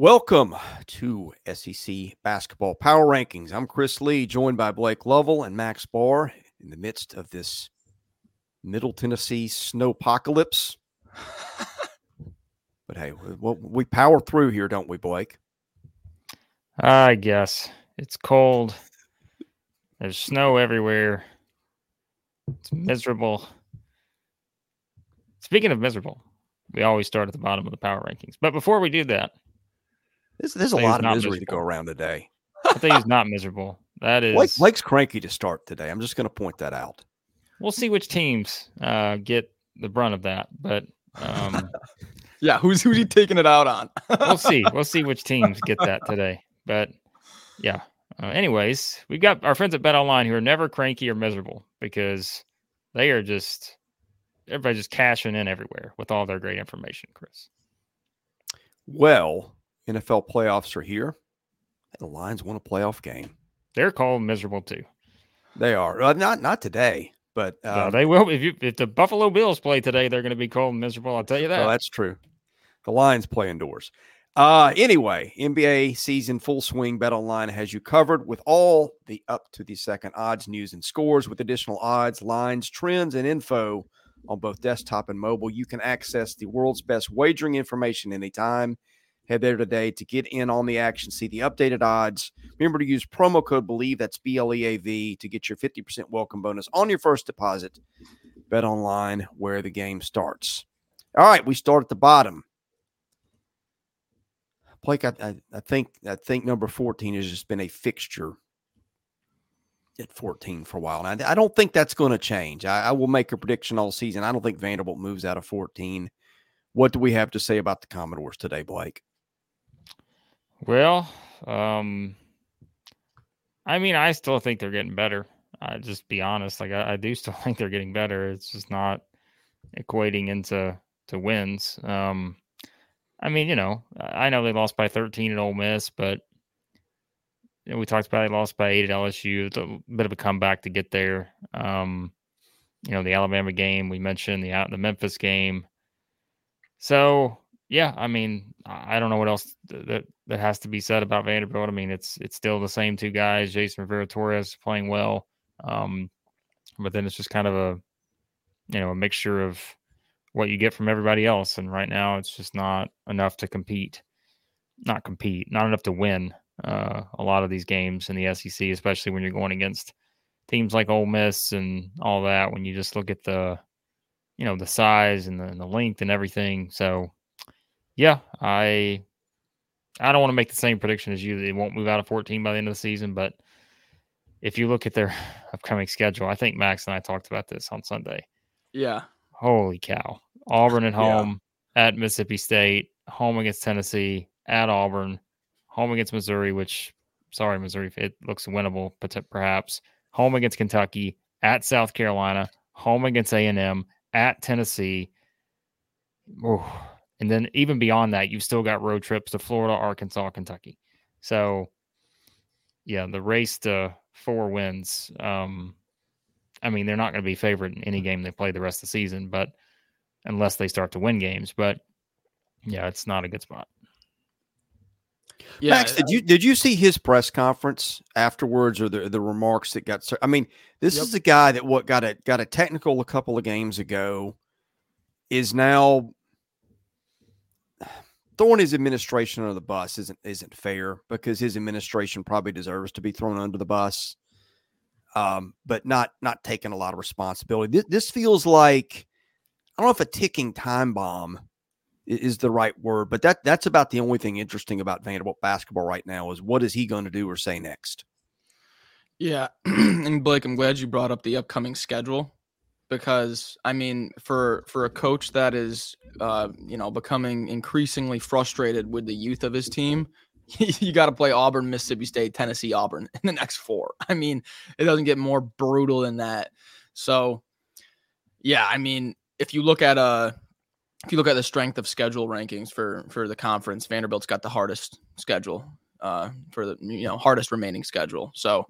Welcome to SEC Basketball Power Rankings. I'm Chris Lee, joined by Blake Lovell and Max Barr in the midst of this Middle Tennessee snow apocalypse. but hey, we, we power through here, don't we, Blake? I guess it's cold. There's snow everywhere. It's miserable. Speaking of miserable, we always start at the bottom of the power rankings. But before we do that, there's, there's a lot of misery miserable. to go around today. I think he's not miserable. That is Blake, Blake's cranky to start today. I'm just going to point that out. We'll see which teams uh, get the brunt of that, but um, yeah, who's who's he taking it out on? we'll see. We'll see which teams get that today. But yeah. Uh, anyways, we've got our friends at Bet Online who are never cranky or miserable because they are just everybody just cashing in everywhere with all their great information, Chris. Well, NFL playoffs are here. The Lions won a playoff game. They're called miserable too. They are uh, not not today, but um, no, they will. If you if the Buffalo Bills play today, they're going to be called miserable. I'll tell you that. Oh, that's true. The Lions play indoors. Uh, anyway, NBA season full swing. Bet Online has you covered with all the up to the second odds, news, and scores with additional odds, lines, trends, and info on both desktop and mobile. You can access the world's best wagering information anytime Head there today to get in on the action, see the updated odds. Remember to use promo code BELIEVE, that's B L E A V, to get your 50% welcome bonus on your first deposit. Bet online where the game starts. All right, we start at the bottom. Blake, I, I, I think I think number 14 has just been a fixture at 14 for a while. And I, I don't think that's going to change. I, I, will make a prediction all season. I don't think Vanderbilt moves out of 14. What do we have to say about the Commodores today, Blake? Well, um, I mean, I still think they're getting better. I just be honest, like I, I, do still think they're getting better. It's just not equating into to wins. Um, I mean, you know, I know they lost by 13 at Ole Miss, but you know, we talked about they lost by eight at LSU. It's a bit of a comeback to get there. Um, you know, the Alabama game we mentioned, the the Memphis game. So yeah, I mean, I don't know what else that that has to be said about Vanderbilt. I mean, it's it's still the same two guys. Jason Rivera Torres playing well, um, but then it's just kind of a you know a mixture of what you get from everybody else. And right now, it's just not enough to compete. Not compete, not enough to win uh, a lot of these games in the SEC, especially when you're going against teams like Ole Miss and all that. When you just look at the you know the size and the, and the length and everything, so yeah, I I don't want to make the same prediction as you. They won't move out of 14 by the end of the season, but if you look at their upcoming schedule, I think Max and I talked about this on Sunday. Yeah. Holy cow. Auburn at home, yeah. at Mississippi State, home against Tennessee, at Auburn, home against Missouri, which sorry, Missouri, it looks winnable, but perhaps. Home against Kentucky, at South Carolina, home against A&M, at Tennessee. Ooh, and then even beyond that, you've still got road trips to Florida, Arkansas, Kentucky. So, yeah, the race to four wins. Um, I mean, they're not going to be favored in any game they play the rest of the season, but unless they start to win games. But yeah, it's not a good spot. Yeah, Max, did you did you see his press conference afterwards, or the the remarks that got? I mean, this yep. is a guy that what got a got a technical a couple of games ago, is now throwing his administration under the bus isn't isn't fair because his administration probably deserves to be thrown under the bus, um, but not not taking a lot of responsibility. This, this feels like I don't know if a ticking time bomb is the right word, but that that's about the only thing interesting about Vanderbilt basketball right now is what is he going to do or say next? Yeah, and Blake, I'm glad you brought up the upcoming schedule because I mean, for for a coach that is, uh, you know, becoming increasingly frustrated with the youth of his team, you got to play Auburn, Mississippi State, Tennessee, Auburn in the next four. I mean, it doesn't get more brutal than that. So, yeah, I mean, if you look at uh if you look at the strength of schedule rankings for for the conference, Vanderbilt's got the hardest schedule uh for the you know hardest remaining schedule. So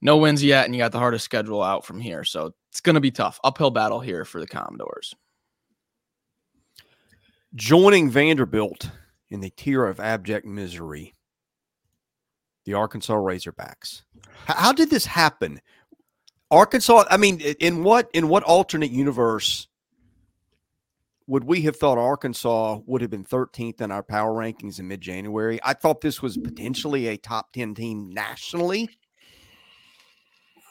no wins yet, and you got the hardest schedule out from here. So it's going to be tough. Uphill battle here for the Commodores. Joining Vanderbilt in the tier of abject misery, the Arkansas Razorbacks. How, did this happen? Arkansas, I mean, in what in what alternate universe would we have thought Arkansas would have been 13th in our power rankings in mid January? I thought this was potentially a top 10 team nationally.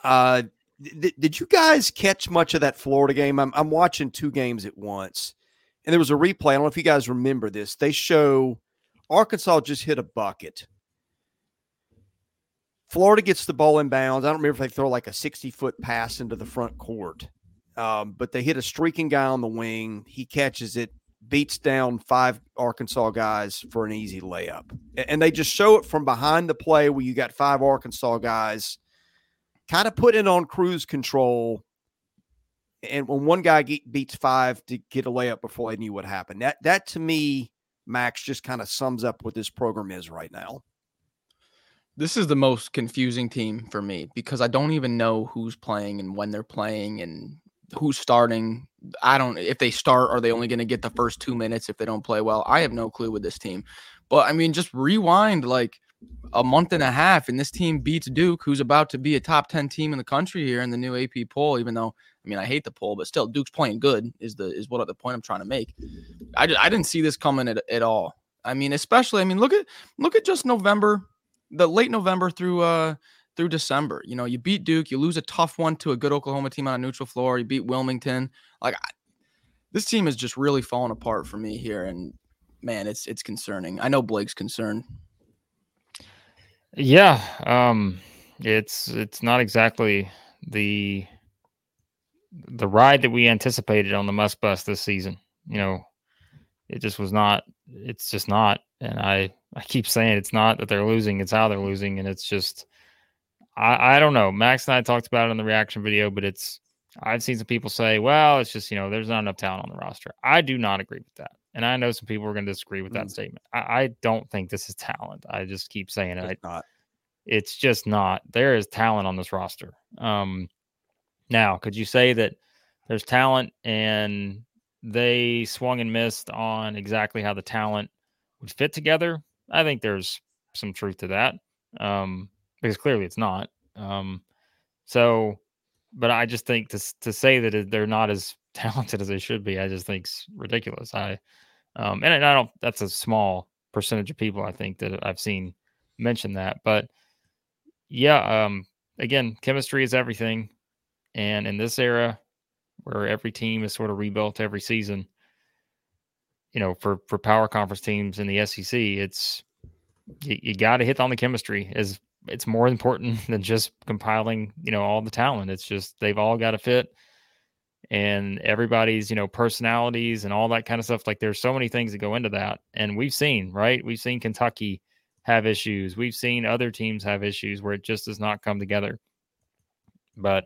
Uh, did you guys catch much of that Florida game? I'm, I'm watching two games at once, and there was a replay. I don't know if you guys remember this. They show Arkansas just hit a bucket. Florida gets the ball in bounds. I don't remember if they throw like a 60 foot pass into the front court. Um, but they hit a streaking guy on the wing. He catches it, beats down five Arkansas guys for an easy layup. And they just show it from behind the play where you got five Arkansas guys kind of put it on cruise control. And when one guy beats five to get a layup before they knew what happened, that that to me, Max, just kind of sums up what this program is right now. This is the most confusing team for me because I don't even know who's playing and when they're playing and who's starting. I don't if they start, are they only going to get the first two minutes if they don't play well? I have no clue with this team. But I mean, just rewind like a month and a half, and this team beats Duke, who's about to be a top 10 team in the country here in the new AP poll, even though I mean I hate the poll, but still Duke's playing good is the is what the point I'm trying to make. I, I didn't see this coming at, at all. I mean, especially, I mean, look at look at just November, the late November through uh through December. You know, you beat Duke, you lose a tough one to a good Oklahoma team on a neutral floor. You beat Wilmington. Like I, this team is just really falling apart for me here, and man, it's it's concerning. I know Blake's concerned. Yeah, um, it's it's not exactly the the ride that we anticipated on the Muss Bus this season. You know, it just was not. It's just not. And I I keep saying it's not that they're losing; it's how they're losing, and it's just I, I don't know. Max and I talked about it in the reaction video, but it's I've seen some people say, well, it's just, you know, there's not enough talent on the roster. I do not agree with that. And I know some people are going to disagree with that mm. statement. I, I, don't think this is talent. I just keep saying it. It's not. It's just not. There is talent on this roster. Um, now, could you say that there's talent and they swung and missed on exactly how the talent would fit together? I think there's some truth to that. Um, because clearly it's not. Um, so, but I just think to to say that they're not as talented as they should be, I just think's ridiculous. I, um, and I don't. That's a small percentage of people I think that I've seen mention that, but yeah. Um, again, chemistry is everything, and in this era where every team is sort of rebuilt every season, you know, for for power conference teams in the SEC, it's you, you got to hit on the chemistry as it's more important than just compiling, you know, all the talent. It's just they've all got to fit and everybody's, you know, personalities and all that kind of stuff. Like there's so many things that go into that. And we've seen, right? We've seen Kentucky have issues. We've seen other teams have issues where it just does not come together. But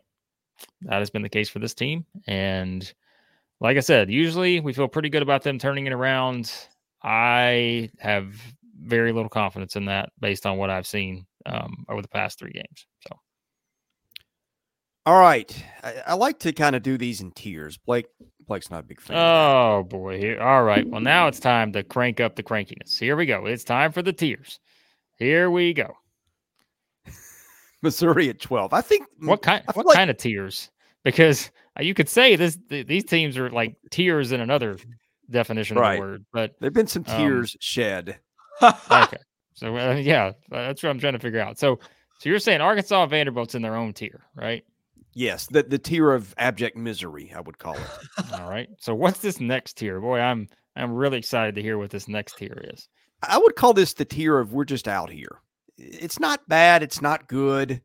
that has been the case for this team. And like I said, usually we feel pretty good about them turning it around. I have very little confidence in that based on what I've seen um, over the past three games. So, all right, I, I like to kind of do these in tiers. Blake, Blake's not a big fan. Oh boy, here. All right, well now it's time to crank up the crankiness. Here we go. It's time for the tiers. Here we go. Missouri at twelve. I think. What kind? What like, kind of tiers? Because uh, you could say this. Th- these teams are like tiers in another definition right. of the word, but there've been some tears um, shed. okay. So uh, yeah, that's what I'm trying to figure out. So so you're saying Arkansas and Vanderbilt's in their own tier, right? Yes, the the tier of abject misery, I would call it. All right. So what's this next tier? Boy, I'm I'm really excited to hear what this next tier is. I would call this the tier of we're just out here. It's not bad. It's not good.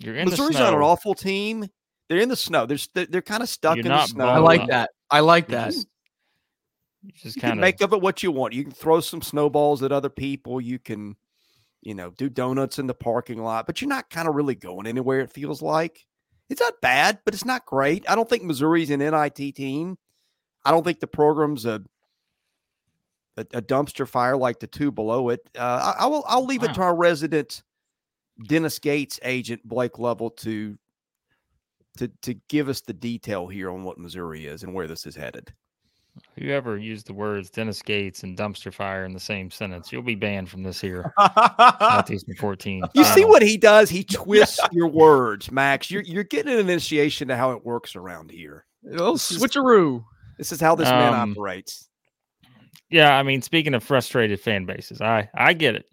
You're in the snow. Missouri's not an awful team. They're in the snow. They're they're kind of stuck you're in the snow. I like that. I like that. You just kind of make of it what you want. You can throw some snowballs at other people. You can, you know, do donuts in the parking lot, but you're not kind of really going anywhere. It feels like it's not bad, but it's not great. I don't think Missouri's an NIT team. I don't think the program's a a, a dumpster fire like the two below it. Uh, I, I, will. I'll leave wow. it to our resident Dennis Gates agent Blake Lovell to to to give us the detail here on what Missouri is and where this is headed. Whoever used the words Dennis Gates and dumpster fire in the same sentence, you'll be banned from this here. Southeastern 14. You see what he does? He twists your words, Max. You're you're getting an initiation to how it works around here. Oh, switcheroo. This is how this man Um, operates. Yeah, I mean, speaking of frustrated fan bases, I I get it,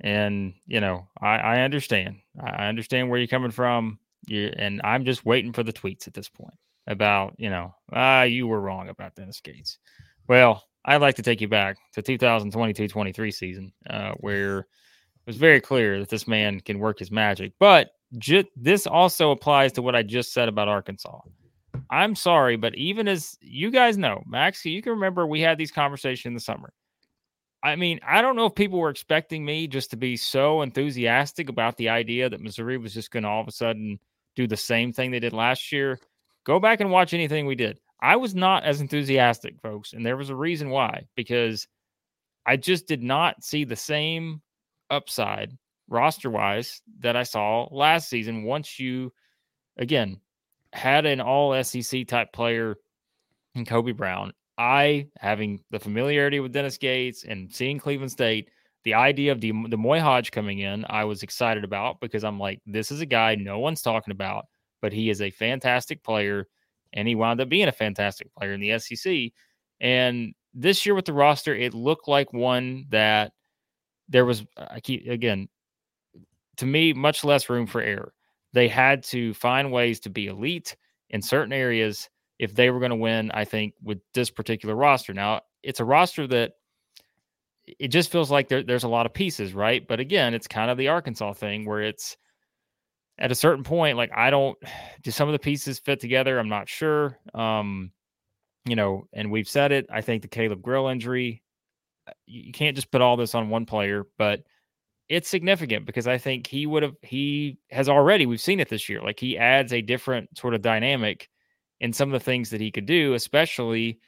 and you know, I I understand. I understand where you're coming from. You and I'm just waiting for the tweets at this point about you know, ah, you were wrong about Dennis Gates. Well, I'd like to take you back to 2022-23 season, uh, where it was very clear that this man can work his magic. But ju- this also applies to what I just said about Arkansas. I'm sorry, but even as you guys know, Max, you can remember we had these conversations in the summer. I mean, I don't know if people were expecting me just to be so enthusiastic about the idea that Missouri was just going to all of a sudden do the same thing they did last year. Go back and watch anything we did. I was not as enthusiastic, folks, and there was a reason why because I just did not see the same upside roster wise that I saw last season once you again had an all SEC type player in Kobe Brown. I, having the familiarity with Dennis Gates and seeing Cleveland State, the idea of D'Moi Hodge coming in, I was excited about because I'm like, this is a guy no one's talking about, but he is a fantastic player, and he wound up being a fantastic player in the SEC. And this year with the roster, it looked like one that there was, I keep again, to me, much less room for error. They had to find ways to be elite in certain areas if they were going to win, I think, with this particular roster. Now, it's a roster that it just feels like there, there's a lot of pieces, right? But again, it's kind of the Arkansas thing where it's at a certain point, like I don't do some of the pieces fit together. I'm not sure. Um, you know, and we've said it. I think the Caleb Grill injury, uh, you can't just put all this on one player, but it's significant because I think he would have he has already we've seen it this year. Like he adds a different sort of dynamic in some of the things that he could do, especially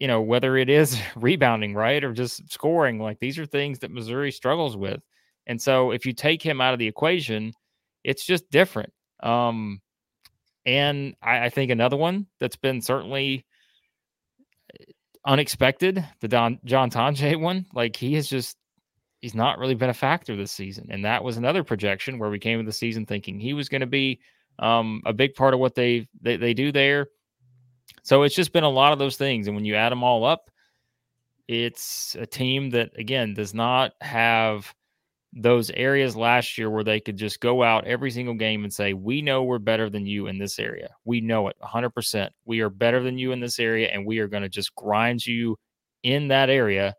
you know whether it is rebounding right or just scoring. Like these are things that Missouri struggles with, and so if you take him out of the equation, it's just different. Um, and I, I think another one that's been certainly uh, unexpected, the Don John Tonje one, like he has just he's not really been a factor this season. And that was another projection where we came into the season thinking he was going to be um, a big part of what they, they they do there. So it's just been a lot of those things, and when you add them all up, it's a team that again does not have those areas last year where they could just go out every single game and say, "We know we're better than you in this area. We know it 100%. We are better than you in this area, and we are going to just grind you in that area."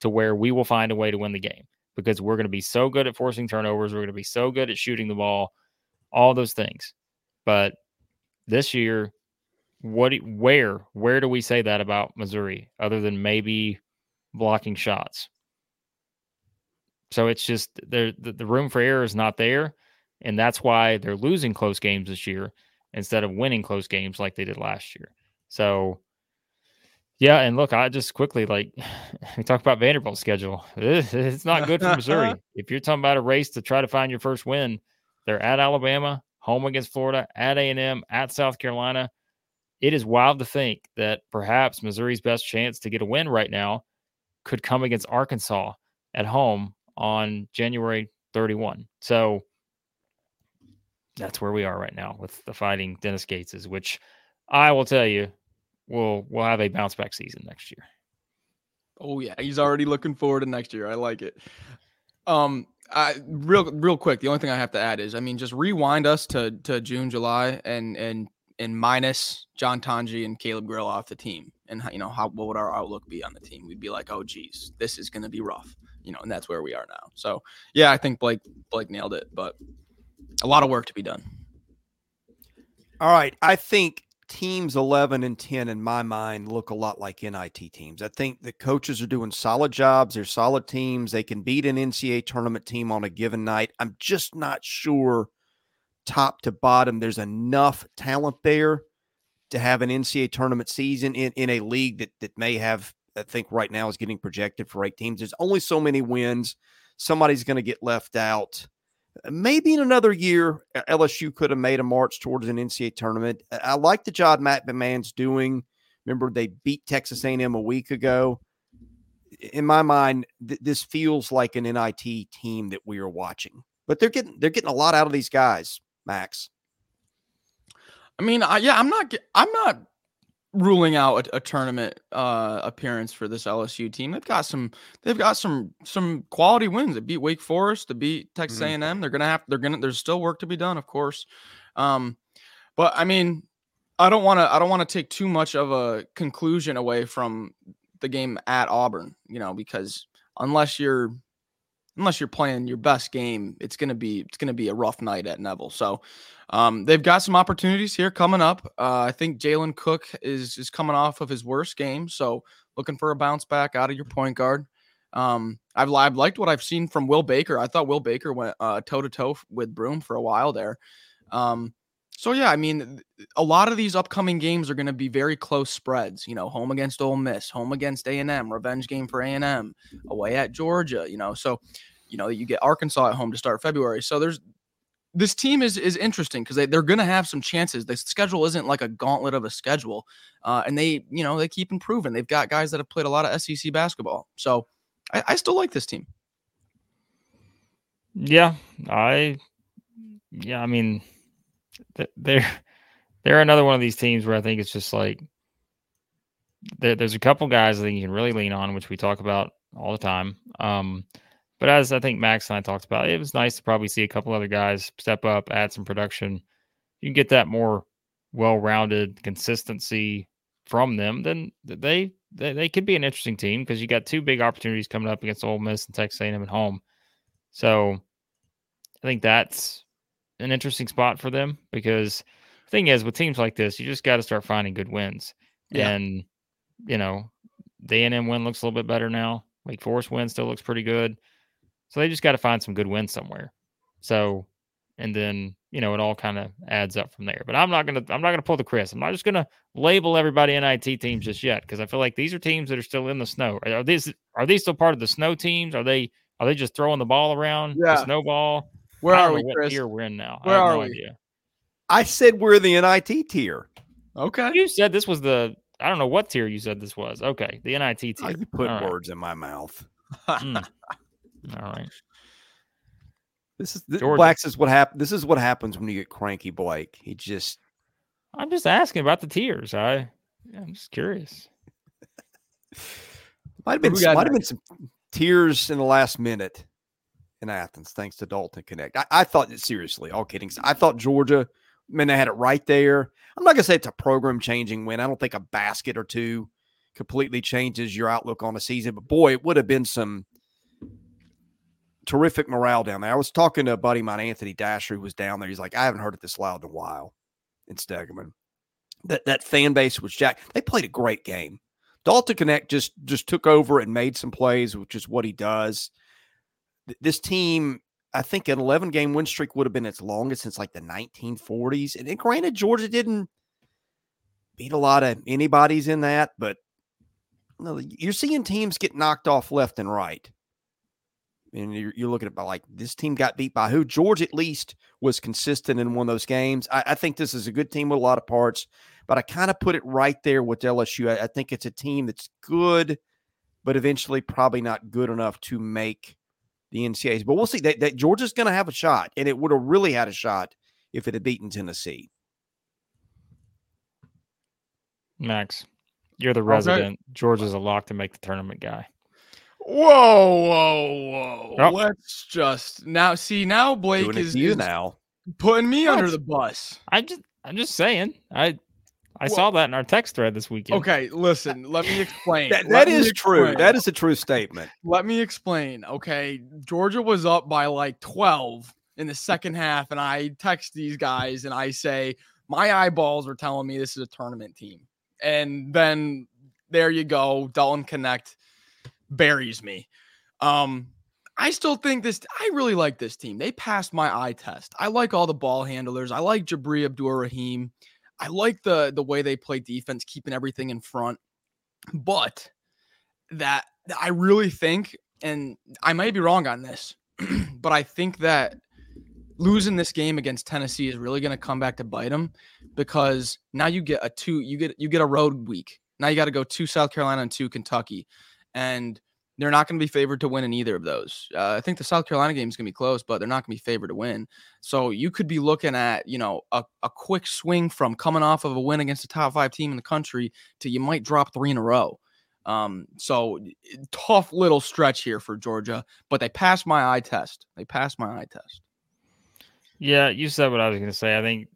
to where we will find a way to win the game because we're going to be so good at forcing turnovers. We're going to be so good at shooting the ball, all those things. But this year, what, where, where do we say that about Missouri other than maybe blocking shots? So it's just there, the, the room for error is not there. And that's why they're losing close games this year instead of winning close games like they did last year. So, yeah, and look, I just quickly like we talk about Vanderbilt's schedule. It's not good for Missouri. if you're talking about a race to try to find your first win, they're at Alabama, home against Florida, at A and M, at South Carolina. It is wild to think that perhaps Missouri's best chance to get a win right now could come against Arkansas at home on January 31. So that's where we are right now with the fighting Dennis Gateses, which I will tell you we'll we'll have a bounce back season next year. Oh yeah, he's already looking forward to next year. I like it. Um, I real real quick. The only thing I have to add is, I mean, just rewind us to to June, July, and and and minus John Tonje and Caleb Grill off the team, and you know how what would our outlook be on the team? We'd be like, oh geez, this is going to be rough, you know, and that's where we are now. So yeah, I think Blake Blake nailed it, but a lot of work to be done. All right, I think teams 11 and 10 in my mind look a lot like NIT teams. I think the coaches are doing solid jobs. They're solid teams. They can beat an NCAA tournament team on a given night. I'm just not sure top to bottom there's enough talent there to have an NCAA tournament season in, in a league that that may have I think right now is getting projected for eight teams. There's only so many wins. Somebody's going to get left out uh, maybe in another year, LSU could have made a march towards an NCAA tournament. I like the job Matt McMahon's doing Remember they beat Texas A&M a week ago. In my mind, th- this feels like an NIT team that we are watching. But they're getting they're getting a lot out of these guys, Max. I mean, I, yeah, I'm not I'm not ruling out a, a tournament uh, appearance for this LSU team. They've got some they've got some some quality wins. They beat Wake Forest, to beat Texas mm-hmm. A&M. They're gonna have they're gonna there's still work to be done, of course. Um, but I mean, I don't want to I don't want to take too much of a conclusion away from the game at Auburn, you know, because unless you're unless you're playing your best game, it's gonna be it's gonna be a rough night at Neville. So um, they've got some opportunities here coming up. Uh, I think Jalen Cook is is coming off of his worst game, so looking for a bounce back out of your point guard. Um, I've, I've liked what I've seen from Will Baker. I thought Will Baker went toe to toe with Broome for a while there. Um, so yeah, I mean, a lot of these upcoming games are going to be very close spreads. You know, home against Ole Miss, home against A and M, revenge game for A and M, away at Georgia. You know, so you know you get Arkansas at home to start February. So there's this team is is interesting because they, they're going to have some chances. The schedule isn't like a gauntlet of a schedule, uh, and they you know they keep improving. They've got guys that have played a lot of SEC basketball, so I, I still like this team. Yeah, I yeah, I mean they're they're another one of these teams where I think it's just like there, there's a couple guys that you can really lean on, which we talk about all the time. Um, but as I think Max and I talked about, it was nice to probably see a couple other guys step up, add some production. You can get that more well-rounded consistency from them. Then they they, they could be an interesting team because you got two big opportunities coming up against Ole Miss and Texas A&M at home. So I think that's an interesting spot for them because the thing is with teams like this, you just got to start finding good wins. Yeah. And you know, the A&M win looks a little bit better now. Wake Forest win still looks pretty good. So they just got to find some good wins somewhere. So, and then you know it all kind of adds up from there. But I'm not gonna I'm not gonna pull the Chris. I'm not just gonna label everybody NIT teams just yet because I feel like these are teams that are still in the snow. Are these are these still part of the snow teams? Are they are they just throwing the ball around? Yeah. The snowball. Where are we, what Chris? tier we're in now. Where are no we? Idea. I said we're the NIT tier. Okay. You said this was the I don't know what tier you said this was. Okay, the NIT tier. Oh, you put All words right. in my mouth. mm. All right. This is this, Blacks is what happened. This is what happens when you get cranky, Blake. He just. I'm just asking about the tears. I, I'm just curious. might have been some, might have been some tears in the last minute in Athens, thanks to Dalton Knecht. I, I thought seriously, all kidding. I thought Georgia, I mean, they had it right there. I'm not gonna say it's a program changing win. I don't think a basket or two completely changes your outlook on a season, but boy, it would have been some terrific morale down there. I was talking to a buddy of mine, Anthony Dasher, who was down there. He's like, I haven't heard it this loud in a while in Stegeman. That that fan base was jack. They played a great game. Dalton Knecht just just took over and made some plays, which is what he does this team, I think an 11 game win streak would have been its longest since like the 1940s. And, granted, Georgia didn't beat a lot of anybody's in that, but you know, you're seeing teams get knocked off left and right. And you're, you're looking at like this team got beat by who? George at least was consistent in one of those games. I, I think this is a good team with a lot of parts, but I kind of put it right there with LSU. I, I think it's a team that's good, but eventually probably not good enough to make the NCAAs. But we'll see. That, that Georgia's going to have a shot, and it would have really had a shot if it had beaten Tennessee. Max, you're the resident. Okay. Georgia's a lock to make the tournament guy. Whoa, whoa, whoa! Oh. Let's just now see. Now Blake is you now putting me what? under the bus. I just, I'm just saying. I I well, saw that in our text thread this weekend. Okay, listen, let me explain. that, that is true. That is a true statement. Let me explain. Okay, Georgia was up by like 12 in the second half, and I text these guys and I say, My eyeballs are telling me this is a tournament team. And then there you go. Dalton Knecht buries me. Um, I still think this. I really like this team. They passed my eye test. I like all the ball handlers. I like Jabri Abdur Rahim. I like the the way they play defense, keeping everything in front. But that I really think, and I might be wrong on this, but I think that losing this game against Tennessee is really going to come back to bite them because now you get a two, you get you get a road week Now you got to go to South Carolina and to Kentucky, and they're not going to be favored to win in either of those. Uh, I think the South Carolina game is going to be close, but they're not going to be favored to win. So you could be looking at, you know, a, a quick swing from coming off of a win against a top five team in the country to you might drop three in a row. Um, so tough little stretch here for Georgia, but they passed my eye test. They passed my eye test. Yeah, you said what I was going to say. I think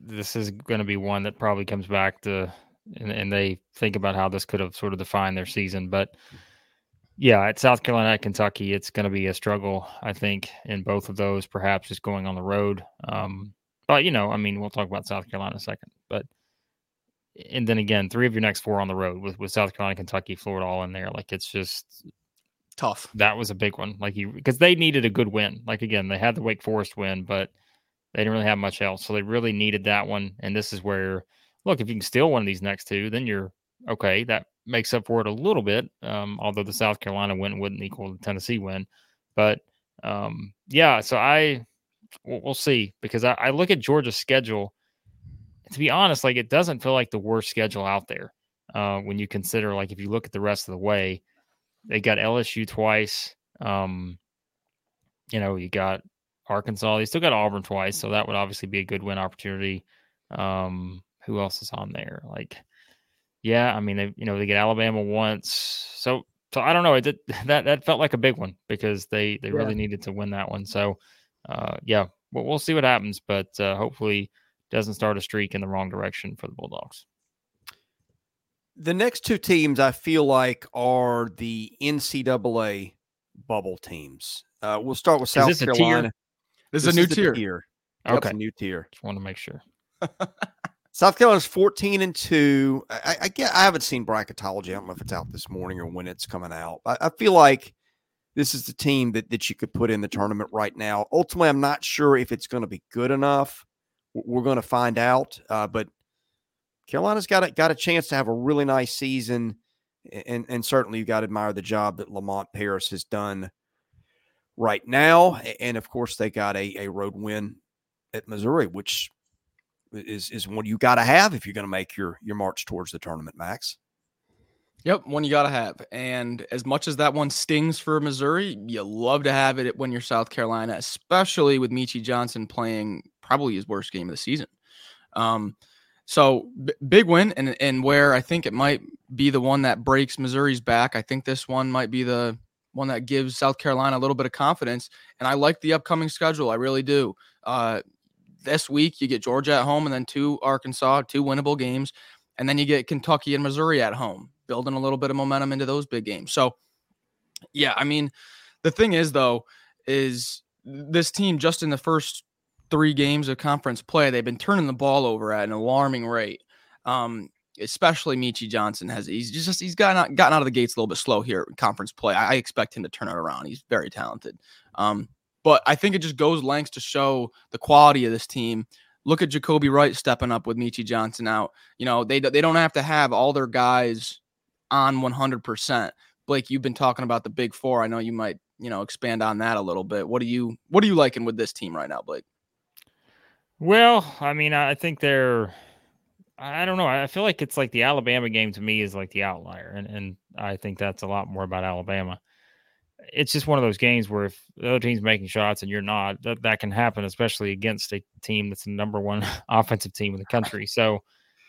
this is going to be one that probably comes back to, and, and they think about how this could have sort of defined their season. But yeah, at South Carolina, at Kentucky, it's going to be a struggle, I think, in both of those, perhaps just going on the road. Um, but, you know, I mean, we'll talk about South Carolina in a second. But, and then again, three of your next four on the road with, with South Carolina, Kentucky, Florida all in there. Like, it's just tough. That was a big one. Like, you, because they needed a good win. Like, again, they had the Wake Forest win, but they didn't really have much else. So they really needed that one. And this is where, look, if you can steal one of these next two, then you're okay. That makes up for it a little bit. Um, although the South Carolina win wouldn't equal the Tennessee win, but um, yeah. So I we'll, we'll see because I, I, look at Georgia's schedule. To be honest, like it doesn't feel like the worst schedule out there uh, when you consider like if you look at the rest of the way, they got LSU twice. Um, you know, you got Arkansas. They still got Auburn twice, so that would obviously be a good win opportunity. Um, who else is on there? Like yeah, I mean they you know they get Alabama once, so so I don't know. It did, that that felt like a big one because they they yeah. really needed to win that one. So uh, yeah, we'll, we'll see what happens, but uh, hopefully doesn't start a streak in the wrong direction for the Bulldogs. The next two teams I feel like are the NCAA bubble teams. Uh, we'll start with South Carolina. This, this, is a new tier. tier. Okay, a new tier. Just want to make sure. South Carolina's 14 and 2. I, I, get I haven't seen bracketology. I don't know if it's out this morning or when it's coming out. I, I, feel like this is the team that, that you could put in the tournament right now. Ultimately, I'm not sure if it's going to be good enough. We're going to find out. Uh, but Carolina's got a, got a chance to have a really nice season. And, and certainly you've got to admire the job that Lamont Paris has done right now. And of course, they got a, a road win at Missouri, which is is what you got to have if you're going to make your your march towards the tournament, Max. Yep, one you got to have. And as much as that one stings for Missouri, you love to have it when you're South Carolina, especially with Meechie Johnson playing probably his worst game of the season. Um, so b- big win, and and where I think it might be the one that breaks Missouri's back. I think this one might be the one that gives South Carolina a little bit of confidence. And I like the upcoming schedule. I really do. Uh, this week you get Georgia at home and then two Arkansas, two winnable games, and then you get Kentucky and Missouri at home, building a little bit of momentum into those big games. So, yeah, I mean, the thing is though, is this team just in the first three games of conference play, they've been turning the ball over at an alarming rate. Um, especially Meechie Johnson has he's just he's gotten gotten out of the gates a little bit slow here in conference play. I, I expect him to turn it around. He's very talented. Um, but I think it just goes lengths to show the quality of this team. Look at Jacobi Wright stepping up with Meechie Johnson out. You know, they they don't have to have all their guys on 100%. Blake, you've been talking about the big four. I know you might, you know, expand on that a little bit. What are you what are you liking with this team right now, Blake? Well, I mean, I think they're I don't know. I feel like it's like the Alabama game to me is like the outlier, and and I think that's a lot more about Alabama it's just one of those games where if the other team's making shots and you're not, that, that can happen, especially against a team that's the number one offensive team in the country. So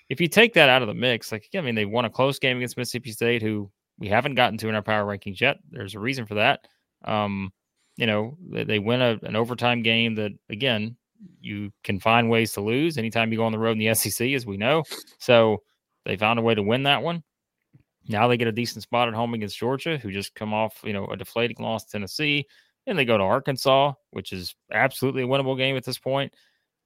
if you take that out of the mix, like I mean, they won a close game against Mississippi State, who we haven't gotten to in our power rankings yet. There's a reason for that. Um, you know, they, they win a, an overtime game that again you can find ways to lose anytime you go on the road in the SEC, as we know. So they found a way to win that one. Now they get a decent spot at home against Georgia, who just come off, you know, a deflating loss to Tennessee. Then they go to Arkansas, which is absolutely a winnable game at this point.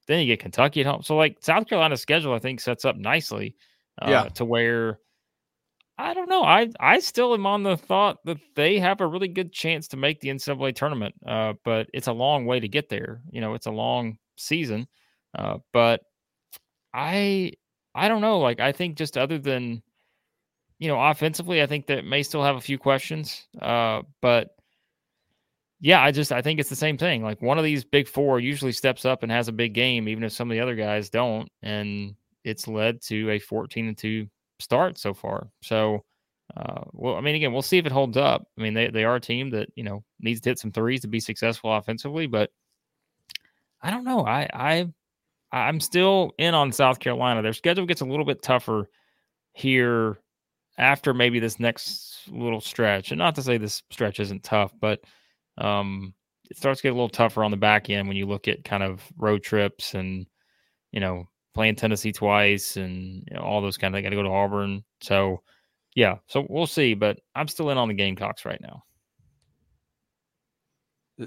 Then you get Kentucky at home. So like South Carolina's schedule, I think sets up nicely uh, yeah. to where I don't know. I I still am on the thought that they have a really good chance to make the NCAA tournament, uh, but it's a long way to get there. You know, it's a long season, uh, but I I don't know. Like I think just other than you know, offensively, I think that may still have a few questions. Uh, but yeah, I just I think it's the same thing. Like one of these big four usually steps up and has a big game, even if some of the other guys don't, and it's led to a 14 and two start so far. So, uh, well, I mean, again, we'll see if it holds up. I mean, they, they are a team that, you know, needs to hit some threes to be successful offensively, but I don't know. I, I, I'm still in on South Carolina. Their schedule gets a little bit tougher here after maybe this next little stretch. And not to say this stretch isn't tough, but um, it starts to get a little tougher on the back end when you look at kind of road trips and, you know, playing Tennessee twice and you know, all those kind of. Got to go to Auburn, so yeah. So we'll see, but I'm still in on the Gamecocks right now.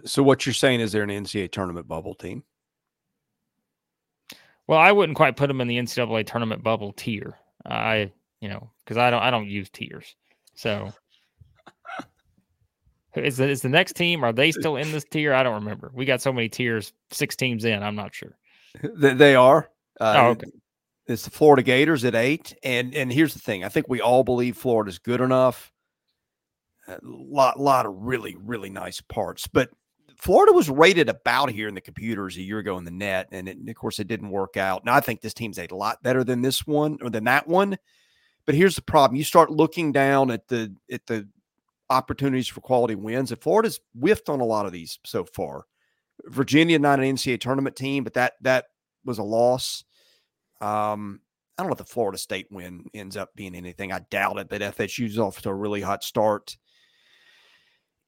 So what you're saying is they're an NCAA tournament bubble team? Well, I wouldn't quite put them in the NCAA tournament bubble tier. I, you know, because I don't, I don't use tiers. So is the, is the next team? Are they still in this tier? I don't remember. We got so many tiers, six teams in. I'm not sure. They are. Uh, oh, okay. It's the Florida Gators at eight, and and here's the thing: I think we all believe Florida's good enough. A lot, lot of really, really nice parts, but Florida was rated about here in the computers a year ago in the net, and it, of course it didn't work out. Now I think this team's a lot better than this one or than that one. But here's the problem: you start looking down at the at the opportunities for quality wins, and Florida's whiffed on a lot of these so far. Virginia not an NCAA tournament team, but that that was a loss. Um, I don't know if the Florida State win ends up being anything. I doubt it, but FSU's off to a really hot start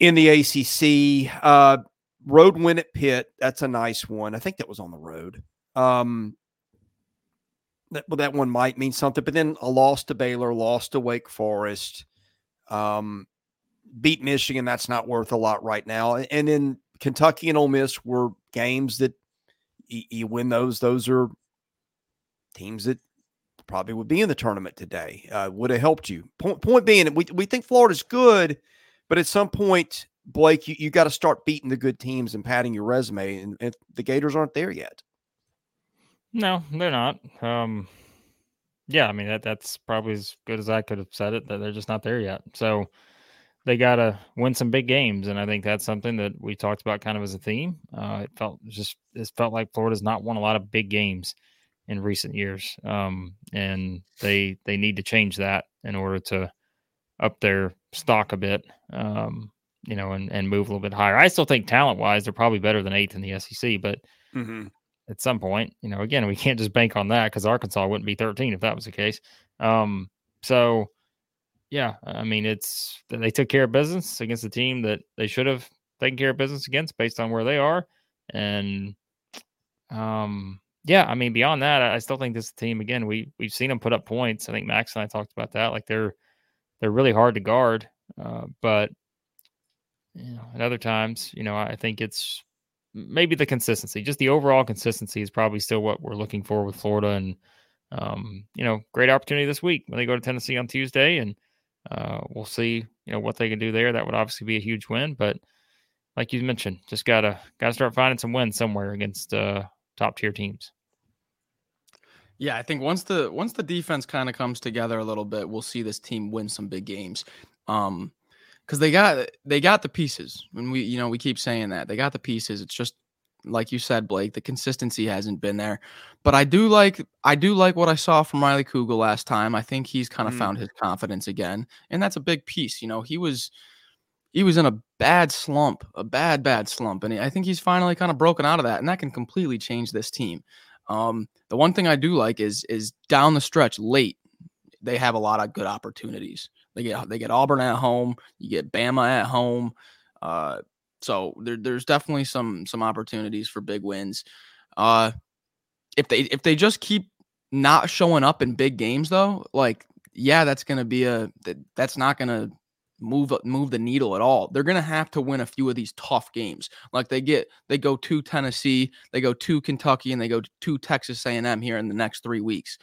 in the ACC. Uh, road win at Pitt. That's a nice one. I think that was on the road. Um, that, well, that one might mean something, but then a loss to Baylor, loss to Wake Forest, um, beat Michigan. That's not worth a lot right now. And then Kentucky and Ole Miss were games that you, you win those. Those are teams that probably would be in the tournament today. Uh, would have helped you. Point, point being, we, we think Florida's good, but at some point, Blake, you, you got to start beating the good teams and padding your resume. And, and the Gators aren't there yet. No, they're not. Um, yeah, I mean that that's probably as good as I could have said it. That they're just not there yet. So they got to win some big games, and I think that's something that we talked about kind of as a theme. Uh, it felt just it felt like Florida's not won a lot of big games in recent years, um, and they they need to change that in order to up their stock a bit, um, you know, and and move a little bit higher. I still think talent wise, they're probably better than eighth in the SEC, but mm-hmm. At some point, you know, again, we can't just bank on that because Arkansas wouldn't be 13 if that was the case. Um, so. Yeah, I mean, it's they took care of business against the team that they should have taken care of business against based on where they are, and um, yeah, I mean, beyond that, I still think this team again. We we've seen them put up points. I think Max and I talked about that. Like they're they're really hard to guard, uh, but you know, at other times, you know, I think it's maybe the consistency, just the overall consistency is probably still what we're looking for with Florida. And um, you know, great opportunity this week when they go to Tennessee on Tuesday, and uh, we'll see, you know, what they can do there. That would obviously be a huge win, but like you mentioned, just gotta gotta start finding some wins somewhere against uh, top tier teams. Yeah, I think once the once the defense kind of comes together a little bit, we'll see this team win some big games. Um cuz they got they got the pieces. When we you know, we keep saying that. They got the pieces. It's just like you said, Blake, the consistency hasn't been there. But I do like I do like what I saw from Riley Kugel last time. I think he's kind of mm. found his confidence again, and that's a big piece. You know, he was he was in a bad slump, a bad, bad slump. And I think he's finally kind of broken out of that. And that can completely change this team. Um, the one thing I do like is is down the stretch late, they have a lot of good opportunities. They get they get Auburn at home, you get Bama at home. Uh, so there, there's definitely some some opportunities for big wins. Uh, if they if they just keep not showing up in big games though, like yeah, that's gonna be a that's not gonna move move the needle at all. They're going to have to win a few of these tough games. Like they get they go to Tennessee, they go to Kentucky and they go to Texas A&M here in the next 3 weeks.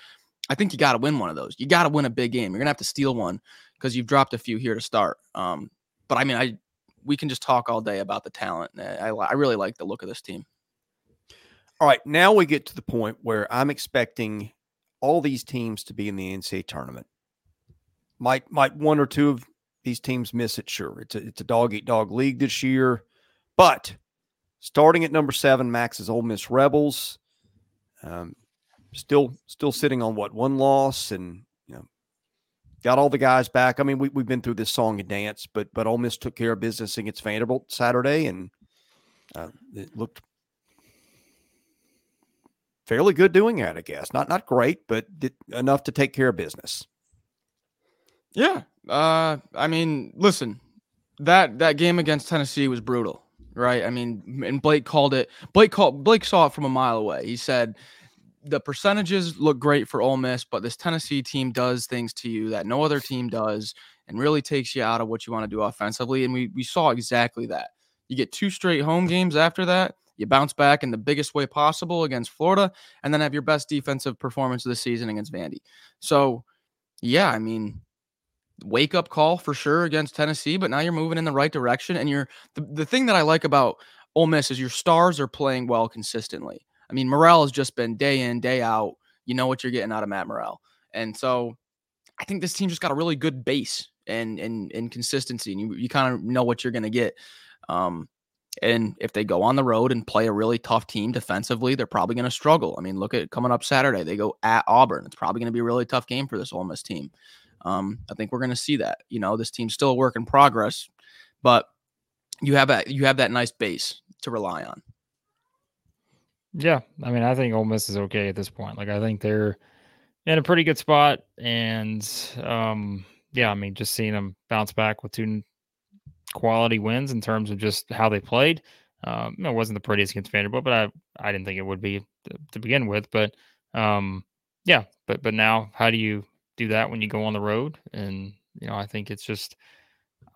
I think you got to win one of those. You got to win a big game. You're going to have to steal one because you've dropped a few here to start. Um, but I mean, I we can just talk all day about the talent. I, I really like the look of this team. All right, now we get to the point where I'm expecting all these teams to be in the NCAA tournament. Might might one or two of these teams miss it. Sure, it's a, it's a dog eat dog league this year, but starting at number seven, Max is Ole Miss Rebels. Um, still still sitting on what one loss, and got all the guys back. I mean, we we've been through this song and dance, but but Ole Miss took care of business against Vanderbilt Saturday, and uh, it looked fairly good doing that. I guess not not great, but enough to take care of business. Yeah, uh, I mean, listen, that that game against Tennessee was brutal, right? I mean, and Blake called it. Blake called Blake saw it from a mile away. He said the percentages look great for Ole Miss, but this Tennessee team does things to you that no other team does, and really takes you out of what you want to do offensively. And we we saw exactly that. You get two straight home games after that. You bounce back in the biggest way possible against Florida, and then have your best defensive performance of the season against Vandy. So, yeah, I mean, wake up call for sure against Tennessee, but now you're moving in the right direction. And you're the, the thing that I like about Ole Miss is your stars are playing well consistently. I mean, Murrell has just been day in, day out. You know what you're getting out of Matt Murrell. And so I think this team just got a really good base and and, and consistency. And you, you kind of know what you're gonna get. Um, and if they go on the road and play a really tough team defensively, they're probably going to struggle. I mean, look at coming up Saturday. They go at Auburn. It's probably going to be a really tough game for this Ole Miss team. Um, I think we're going to see that. You know, this team's still a work in progress, but you have a you have that nice base to rely on. Yeah, I mean, I think Ole Miss is okay at this point. Like, I think they're in a pretty good spot, and um, yeah, I mean, just seeing them bounce back with two quality wins in terms of just how they played. Um, it wasn't the prettiest against Vanderbilt, but I I didn't think it would be to, to begin with. But um, yeah, but but now, how do you do that when you go on the road. And you know, I think it's just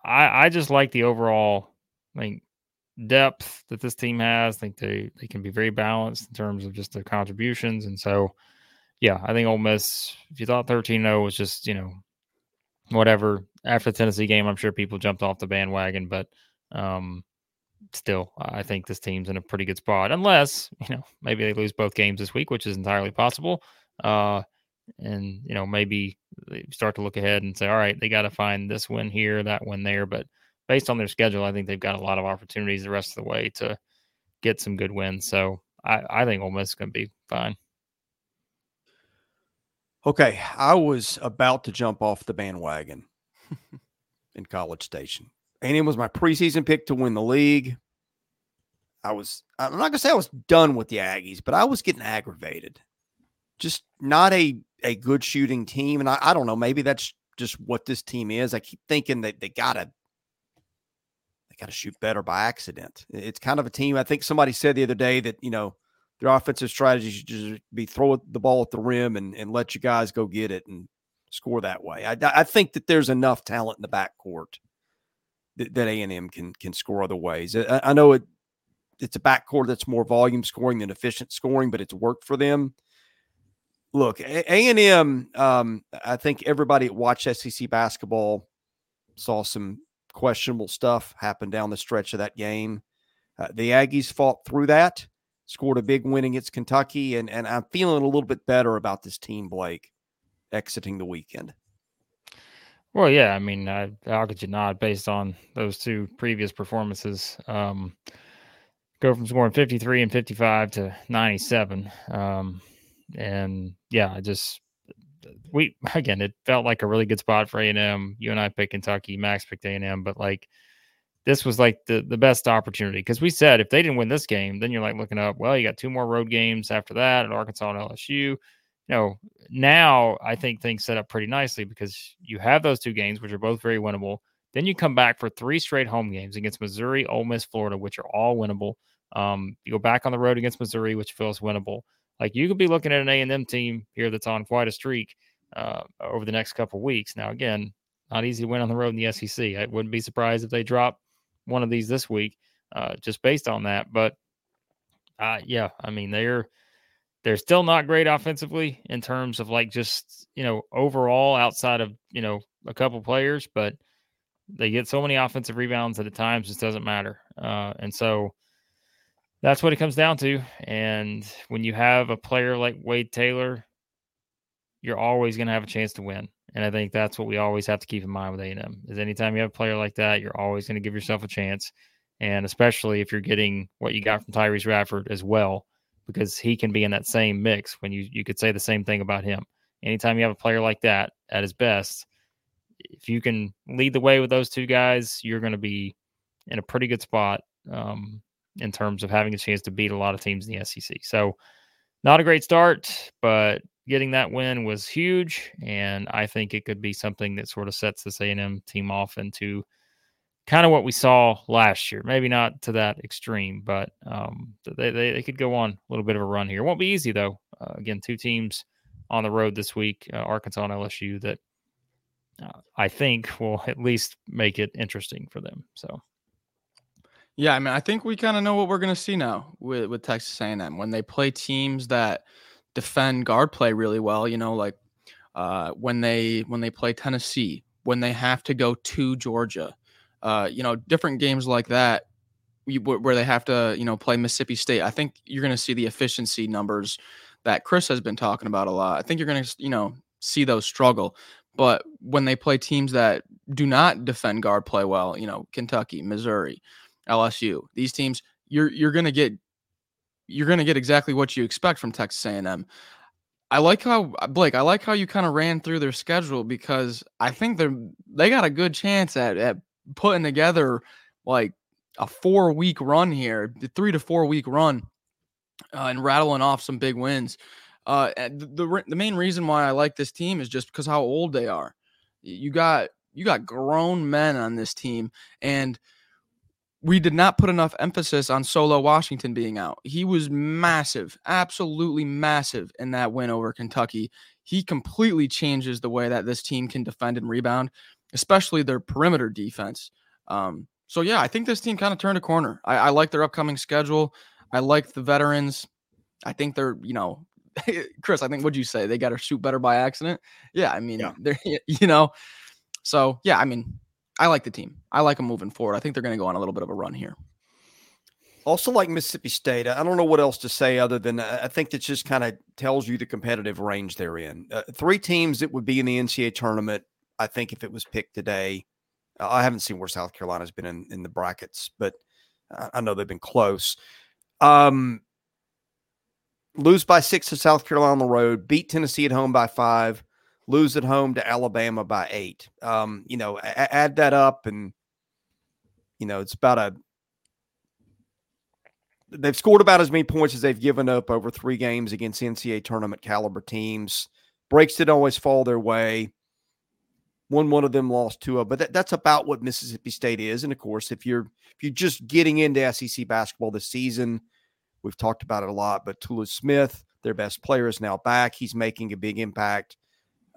I I just like the overall like depth that this team has. I think they they can be very balanced in terms of just their contributions. And so yeah, I think Ole Miss, if you thought 13-0 was just, you know, whatever after the Tennessee game, I'm sure people jumped off the bandwagon, but um still I think this team's in a pretty good spot unless, you know, maybe they lose both games this week, which is entirely possible. Uh and you know maybe they start to look ahead and say, all right, they got to find this win here, that one there. But based on their schedule, I think they've got a lot of opportunities the rest of the way to get some good wins. So I, I think Ole Miss is going to be fine. Okay, I was about to jump off the bandwagon in College Station, and it was my preseason pick to win the league. I was, I'm not gonna say I was done with the Aggies, but I was getting aggravated just not a a good shooting team. And I, I don't know, maybe that's just what this team is. I keep thinking that they gotta they gotta shoot better by accident. It's kind of a team. I think somebody said the other day that, you know, their offensive strategy should just be throw the ball at the rim and, and let you guys go get it and score that way. I, I think that there's enough talent in the backcourt that, that A&M can can score other ways. I, I know it it's a backcourt that's more volume scoring than efficient scoring, but it's worked for them look, A and M. Um, I think everybody that watched SEC basketball saw some questionable stuff happened down the stretch of that game. Uh, the Aggies fought through that, scored a big win against Kentucky, and and I'm feeling a little bit better about this team, Blake, exiting the weekend. Well, yeah, I mean, uh, how could you not, based on those two previous performances? Um, go from scoring 53 and 55 to 97. Um, and yeah, I just we again, it felt like a really good spot for A and M. You and I picked Kentucky, Max picked A and M, but like this was like the the best opportunity because we said if they didn't win this game, then you're like looking up. Well, you got two more road games after that at Arkansas and LSU. You know, now I think things set up pretty nicely because you have those two games, which are both very winnable. Then you come back for three straight home games against Missouri, Ole Miss, Florida, which are all winnable. Um, you go back on the road against Missouri, which feels winnable. Like you could be looking at an A and M team here that's on quite a streak uh, over the next couple weeks. Now, again, not easy to win on the road in the SEC. I wouldn't be surprised if they drop one of these this week, uh, just based on that. But uh, yeah, I mean they're they're still not great offensively in terms of like just you know overall outside of you know a couple players, but they get so many offensive rebounds that at times just doesn't matter. Uh, and so that's what it comes down to. And when you have a player like Wade Taylor, you're always going to have a chance to win. And I think that's what we always have to keep in mind with A&M is anytime you have a player like that, you're always going to give yourself a chance. And especially if you're getting what you got from Tyrece Radford as well, because he can be in that same mix when you, you could say the same thing about him. Anytime you have a player like that at his best, if you can lead the way with those two guys, you're going to be in a pretty good spot um, in terms of having a chance to beat a lot of teams in the SEC. So, not a great start, but getting that win was huge, and I think it could be something that sort of sets this A&M team off into kind of what we saw last year. Maybe not to that extreme, but um, they, they, they could go on a little bit of a run here. It won't be easy though. Uh, again, two teams on the road this week, uh, Arkansas and LSU, that uh, I think will at least make it interesting for them. So. Yeah, I mean, I think we kind of know what we're going to see now with, with Texas A&M when they play teams that defend guard play really well. You know, like uh, when they when they play Tennessee, when they have to go to Georgia, uh, you know, different games like that where they have to, you know, play Mississippi State. I think you're going to see the efficiency numbers that Chris has been talking about a lot. I think you're going to, you know, see those struggle. But when they play teams that do not defend guard play well, you know, Kentucky, Missouri, LSU, these teams, you're you're to get you're to get exactly what you expect from Texas A&M. I like how Blake. I like how you kind of ran through their schedule because I think they're they got a good chance at at putting together like a four week run here, three to four week run, uh, and rattling off some big wins. Uh, the, the the main reason why I like this team is just because how old they are. You got you got grown men on this team, and we did not put enough emphasis on Solo Washington being out. He was massive, absolutely massive in that win over Kentucky. He completely changes the way that this team can defend and rebound, especially their perimeter defense. Um, so yeah, I think this team kind of turned a corner. I, I like their upcoming schedule. I like the veterans. I think they're, you know, Chris, I think what'd you say? They got to shoot better by accident. Yeah, I mean, yeah. they're you know, so yeah, I mean, I like the team. I like them moving forward. I think they're going to go on a little bit of a run here. Also, like Mississippi State, I don't know what else to say other than uh, I think that just kind of tells you the competitive range they're in. Uh, three teams that would be in the NCAA tournament. I think if it was picked today, I haven't seen where South Carolina's been in, in the brackets, but I know they've been close. Um, lose by six to South Carolina on the road, beat Tennessee at home by five, lose at home to Alabama by eight. Um, you know, add that up, and you know it's about a. They've scored about as many points as they've given up over three games against NCAA tournament caliber teams. Breaks didn't always fall their way. One one of them lost two of. but that, that's about what Mississippi State is. And of course, if you're if you're just getting into SEC basketball this season, we've talked about it a lot. But Tolu Smith, their best player, is now back. He's making a big impact.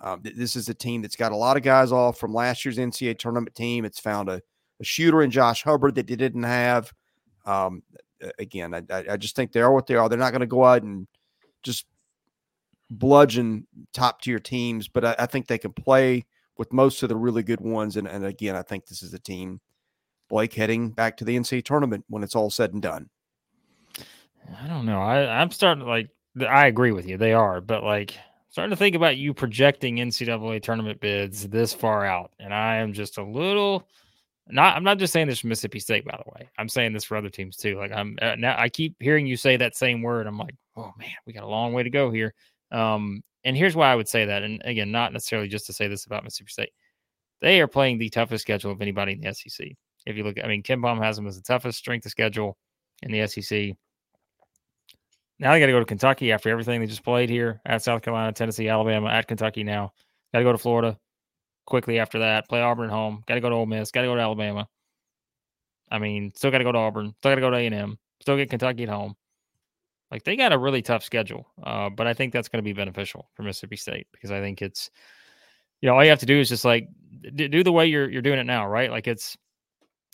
Um, this is a team that's got a lot of guys off from last year's NCAA tournament team. It's found a, a shooter in Josh Hubbard that they didn't have. Um, again, I, I just think they are what they are. They're not going to go out and just bludgeon top tier teams, but I, I think they can play with most of the really good ones. And, and again, I think this is a team, Blake, heading back to the NCAA tournament when it's all said and done. I don't know. I, I'm starting to like, I agree with you. They are, but like, starting to think about you projecting NCAA tournament bids this far out. And I am just a little. Not, I'm not just saying this for Mississippi State, by the way. I'm saying this for other teams too. Like I'm uh, now, I keep hearing you say that same word. I'm like, oh man, we got a long way to go here. Um, and here's why I would say that. And again, not necessarily just to say this about Mississippi State. They are playing the toughest schedule of anybody in the SEC. If you look, I mean, KenPom has them as the toughest strength of schedule in the SEC. Now they got to go to Kentucky after everything they just played here at South Carolina, Tennessee, Alabama, at Kentucky now. Got to go to Florida quickly after that. Play Auburn at home. Got to go to Ole Miss. Got to go to Alabama. I mean, still got to go to Auburn. Still got to go to A&M. Still get Kentucky at home. Like they got a really tough schedule, uh, but I think that's going to be beneficial for Mississippi State because I think it's, you know, all you have to do is just like do the way you're you're doing it now, right? Like it's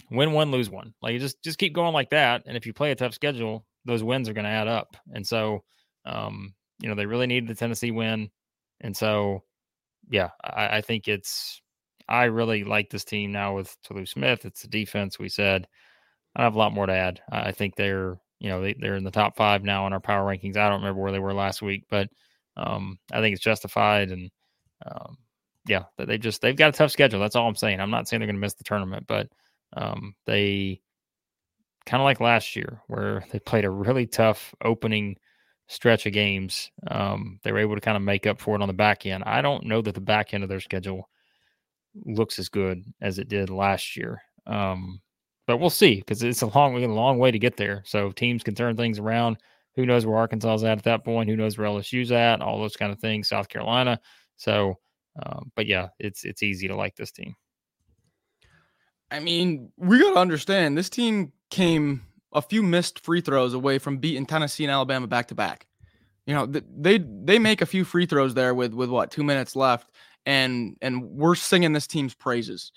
win one, lose one. Like you just just keep going like that, and if you play a tough schedule, those wins are going to add up. And so, um, you know, they really need the Tennessee win, and so, yeah, I, I think it's. I really like this team now with Tolu Smith. It's the defense. We said I have a lot more to add. I think they're you know they, they're in the top five now in our power rankings. I don't remember where they were last week, but um, I think it's justified. And um, yeah, they just they've got a tough schedule. That's all I'm saying. I'm not saying they're going to miss the tournament, but um, they kind of like last year where they played a really tough opening stretch of games. Um, they were able to kind of make up for it on the back end. I don't know that the back end of their schedule looks as good as it did last year. Um, but we'll see because it's a long, a long way to get there. So teams can turn things around. Who knows where Arkansas is at at that point? Who knows where LSU's at? All those kind of things. South Carolina. So, um, but yeah, it's it's easy to like this team. I mean, we got to understand this team came a few missed free throws away from beating Tennessee and Alabama back to back. You know, they they make a few free throws there with with what two minutes left, and and we're singing this team's praises.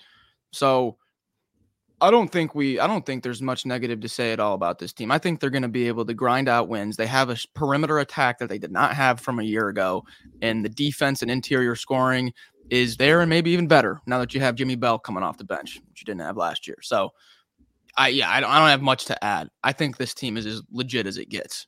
So I don't think we I don't think there's much negative to say at all about this team. I think they're going to be able to grind out wins. They have a perimeter attack that they did not have from a year ago, and the defense and interior scoring is there and maybe even better now that you have Jimmy Bell coming off the bench, which you didn't have last year. So, I yeah, I don't, I don't have much to add. I think this team is as legit as it gets.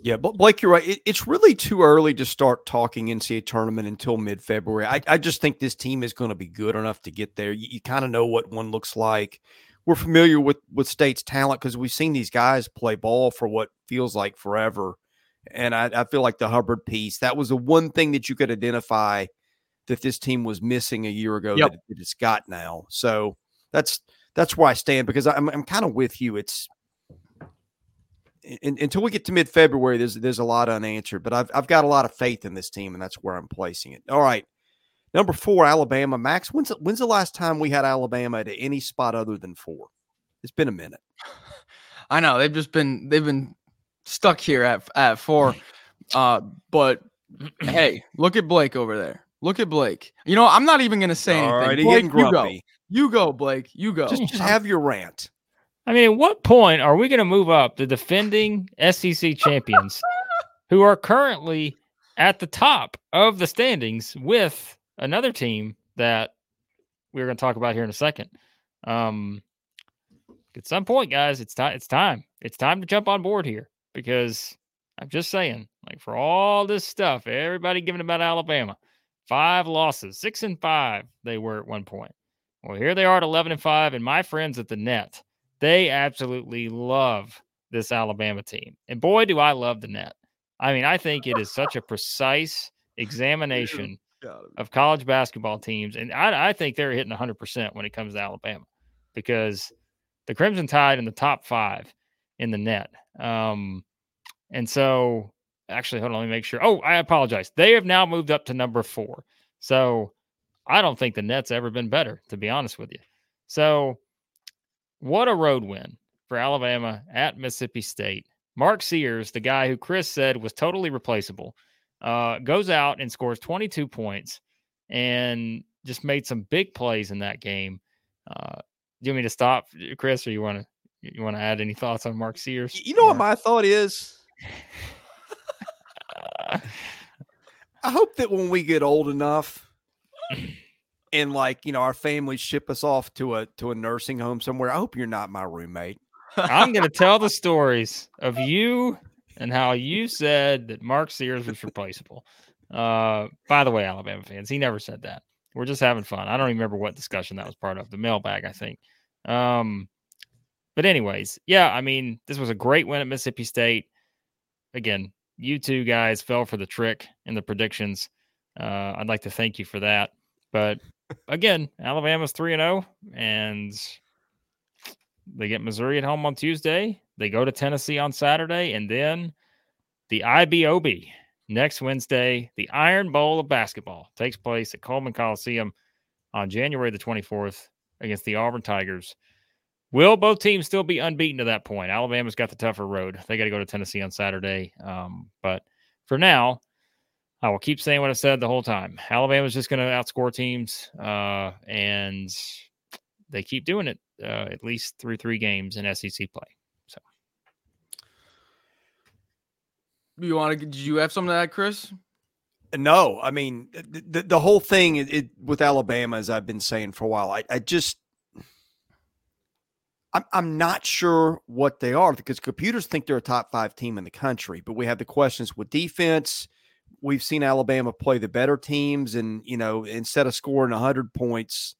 Yeah, but Blake, you're right. It, it's really too early to start talking NCAA tournament until mid February. I, I just think this team is going to be good enough to get there. You, you kind of know what one looks like. We're familiar with with state's talent because we've seen these guys play ball for what feels like forever. And I, I feel like the Hubbard piece that was the one thing that you could identify that this team was missing a year ago yep. that, that it's got now. So that's that's where I stand because I'm I'm kind of with you. It's in, until we get to mid February, there's there's a lot unanswered, but I've I've got a lot of faith in this team, and that's where I'm placing it. All right, number four, Alabama. Max, when's when's the last time we had Alabama at any spot other than four? It's been a minute. I know they've just been they've been stuck here at at four, uh, but hey, look at Blake over there. Look at Blake. You know, I'm not even going to say anything. All right, Blake, you go. You go, Blake. You go. Just, just have your rant. I mean, at what point are we going to move up the defending SEC champions who are currently at the top of the standings with another team that we're going to talk about here in a second? Um, at some point, guys, it's time. It's time. It's time to jump on board here because I'm just saying, like for all this stuff, everybody giving about Alabama, Five losses, six and five they were at one point. Well, here they are at 11 and five. And my friends at the NET, they absolutely love this Alabama team. And boy, do I love the NET. I mean, I think it is such a precise examination of college basketball teams. And I, I think they're hitting 100% when it comes to Alabama because the Crimson Tide in the top five in the NET. Um, and so actually, hold on, let me make sure. Oh, I apologize. They have now moved up to number four. So I don't think the Nets ever been better, to be honest with you. So what a road win for Alabama at Mississippi State. Mark Sears, the guy who Chris said was totally replaceable, uh, goes out and scores 22 points and just made some big plays in that game. Uh, do you want me to stop, Chris, or you want to you want to add any thoughts on Mark Sears? You know or? what my thought is. I hope that when we get old enough and like, you know, our families ship us off to a to a nursing home somewhere, I hope you're not my roommate. I'm going to tell the stories of you and how you said that Mark Sears was replaceable. Uh, by the way, Alabama fans, he never said that. We're just having fun. I don't remember what discussion that was part of. The mailbag, I think. Um, but anyways, yeah, I mean, this was a great win at Mississippi State. Again, you two guys fell for the trick in the predictions. Uh, I'd like to thank you for that. But again, Alabama's 3 and 0 and they get Missouri at home on Tuesday. They go to Tennessee on Saturday and then the IBOB next Wednesday, the Iron Bowl of basketball takes place at Coleman Coliseum on January the 24th against the Auburn Tigers. Will both teams still be unbeaten to that point? Alabama's got the tougher road. They got to go to Tennessee on Saturday. Um, but for now, I will keep saying what I've said the whole time. Alabama's just going to outscore teams, uh, and they keep doing it uh, at least through three games in SEC play. So, you want to? Did you have something to add, Chris? No, I mean the, the whole thing it, it, with Alabama, as I've been saying for a while, I, I just I'm, I'm not sure what they are because computers think they're a top five team in the country, but we have the questions with defense. We've seen Alabama play the better teams, and you know, instead of scoring 100 points,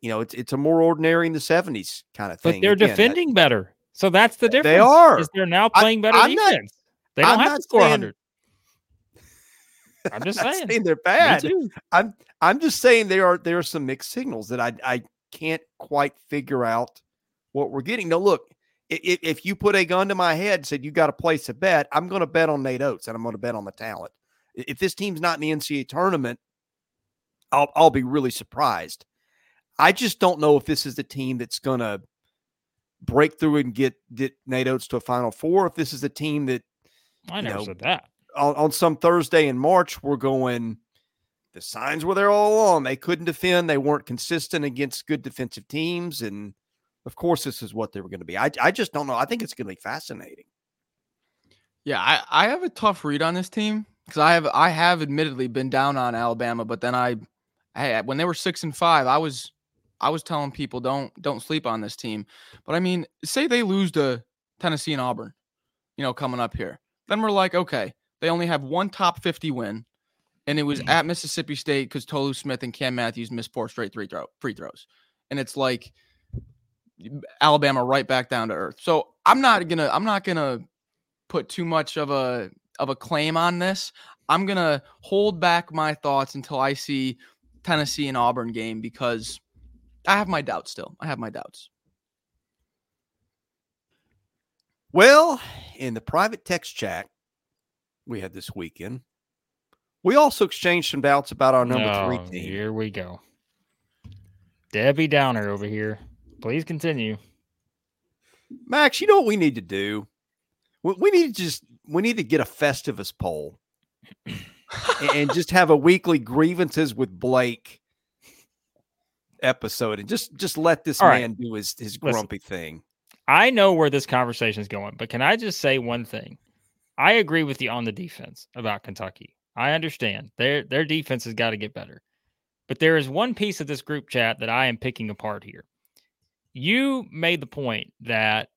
you know, it's it's a more ordinary in the 70s kind of thing. But they're Again, defending that, better, so that's the difference. They are. Is they're now playing better I, defense. Not, they don't I'm have to score 100. I'm just saying. saying they're bad. I'm I'm just saying there are there are some mixed signals that I I can't quite figure out what we're getting. Now look, if, if you put a gun to my head and said you got to place a bet, I'm going to bet on Nate Oats and I'm going to bet on the talent. I- If this team's not in the NCAA tournament, I'll I'll be really surprised. I just don't know if this is the team that's going to break through and get get Nate Oats to a Final Four. If this is a team that I never know, said that. on, on some Thursday in March, we're going. The signs were there all along. They couldn't defend. They weren't consistent against good defensive teams, and of course, this is what they were going to be. I, I just don't know. I think it's going to be fascinating. Yeah, I, I have a tough read on this team because I have I have admittedly been down on Alabama, but then I, hey, when they were six and five, I was I was telling people don't don't sleep on this team. But I mean, say they lose to Tennessee and Auburn, you know, coming up here, then we're like, okay, they only have one top fifty win, and it was mm-hmm. at Mississippi State because Tolu Smith and Cam Matthews missed four straight three throw free throws, and it's like Alabama right back down to earth. So I'm not gonna I'm not gonna put too much of a of a claim on this. I'm gonna hold back my thoughts until I see Tennessee and Auburn game because I have my doubts still. I have my doubts. Well, in the private text chat we had this weekend, we also exchanged some doubts about our number No, three oh, team. Here we go. Debbie Downer over here. Please continue. Max, you know what we need to do? We, we need to just we need to get a Festivus pole and, just have a weekly grievances with Blake episode and just just let this All right. man do his his Listen. grumpy thing. I know where this conversation is going, but can I just say one thing? I agree with you on the defense about Kentucky. I understand their their defense has got to get better. But there is one piece of this group chat that I am picking apart here. You made the point that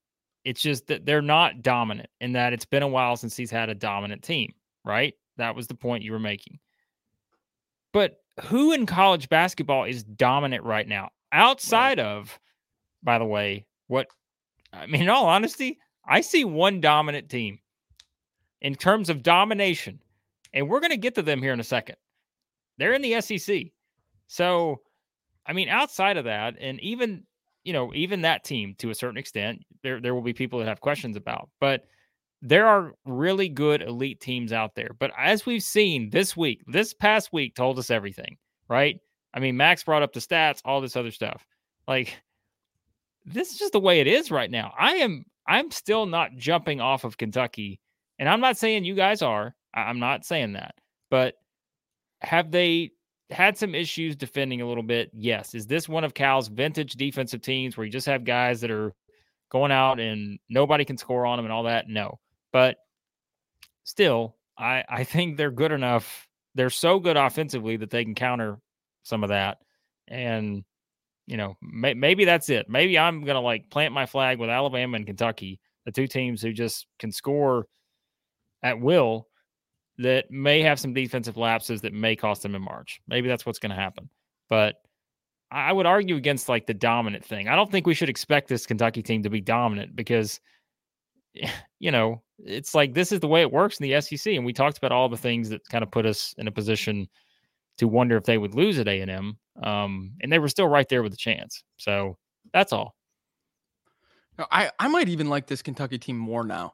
it's just that they're not dominant and that it's been a while since he's had a dominant team, right? That was the point you were making. But who in college basketball is dominant right now? Outside of, by the way, what I mean, in all honesty, I see one dominant team in terms of domination, and we're going to get to them here in a second. They're in the SEC. So, I mean, outside of that, and even, you know, even that team to a certain extent, there, there will be people that have questions about, but there are really good elite teams out there. But as we've seen this week, this past week told us everything, right? I mean, Max brought up the stats, all this other stuff. Like, this is just the way it is right now. I am I'm still not jumping off of Kentucky, and I'm not saying you guys are. I'm not saying that. But have they had some issues defending a little bit? Yes. Is this one of Cal's vintage defensive teams where you just have guys that are going out and nobody can score on them and all that? No. But still, I I think they're good enough. They're so good offensively that they can counter some of that. And you know, may, maybe that's it. Maybe I'm gonna like plant my flag with Alabama and Kentucky, the two teams who just can score at will. That may have some defensive lapses that may cost them in March. Maybe that's what's going to happen. But I would argue against like the dominant thing. I don't think we should expect this Kentucky team to be dominant because, you know, it's like this is the way it works in the SEC. And we talked about all the things that kind of put us in a position to wonder if they would lose at A and M. Um, and they were still right there with a chance. So that's all. I, I might even like this Kentucky team more now.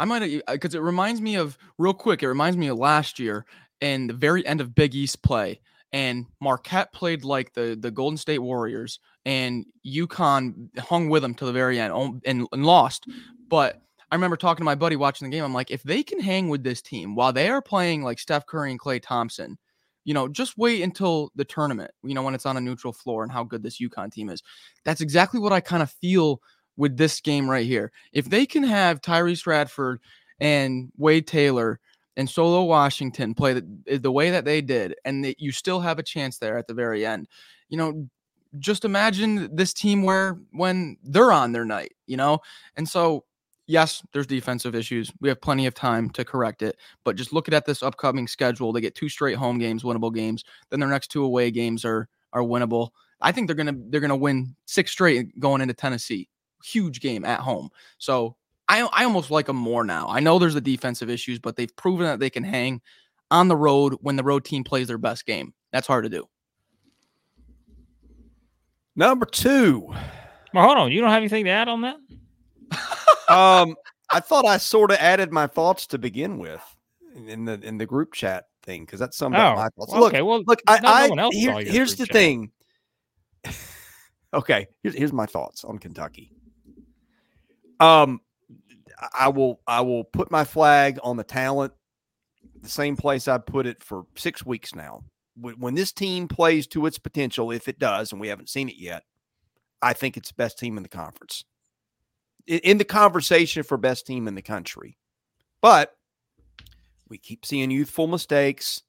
I might uh, because uh, it reminds me of real quick. It reminds me of last year and the very end of Big East play, and Marquette played like the the Golden State Warriors, and UConn hung with them to the very end and, and lost. But I remember talking to my buddy watching the game. I'm like, if they can hang with this team while they are playing like Steph Curry and Klay Thompson, you know, just wait until the tournament. You know, when it's on a neutral floor and how good this UConn team is. That's exactly what I kind of feel with this game right here. If they can have Tyrece Radford and Wade Taylor and Solo Washington play the, eh, the way that they did, and that you still have a chance there at the very end, you know, just imagine this team where when they're on their night, you know? And so, yes, there's defensive issues. We have plenty of time to correct it, but just looking at this upcoming schedule, they get two straight home games, winnable games. Then their next two away games are are winnable. I think they're gonna they're gonna win six straight going into Tennessee huge game at home. So I I almost like them more now. I know there's the defensive issues, but they've proven that they can hang. on the road when the road team plays their best game. That's hard to do. Number two. Well, hold on. You don't have anything to add on that? um, I thought I sort of added my thoughts to begin with in the in the group chat thing because that's some Oh, my thoughts. well, look, okay. Well, look, no- I, no I one else here- here's the chat. thing. okay, here's here's my thoughts on Kentucky. Um, I- will I will put my flag on the talent, the same place I put it for six weeks now. When, this team plays to its potential, if it does, and we haven't seen it yet, I think it's the best team in the conference. In the conversation for best team in the country, but we keep seeing youthful mistakes.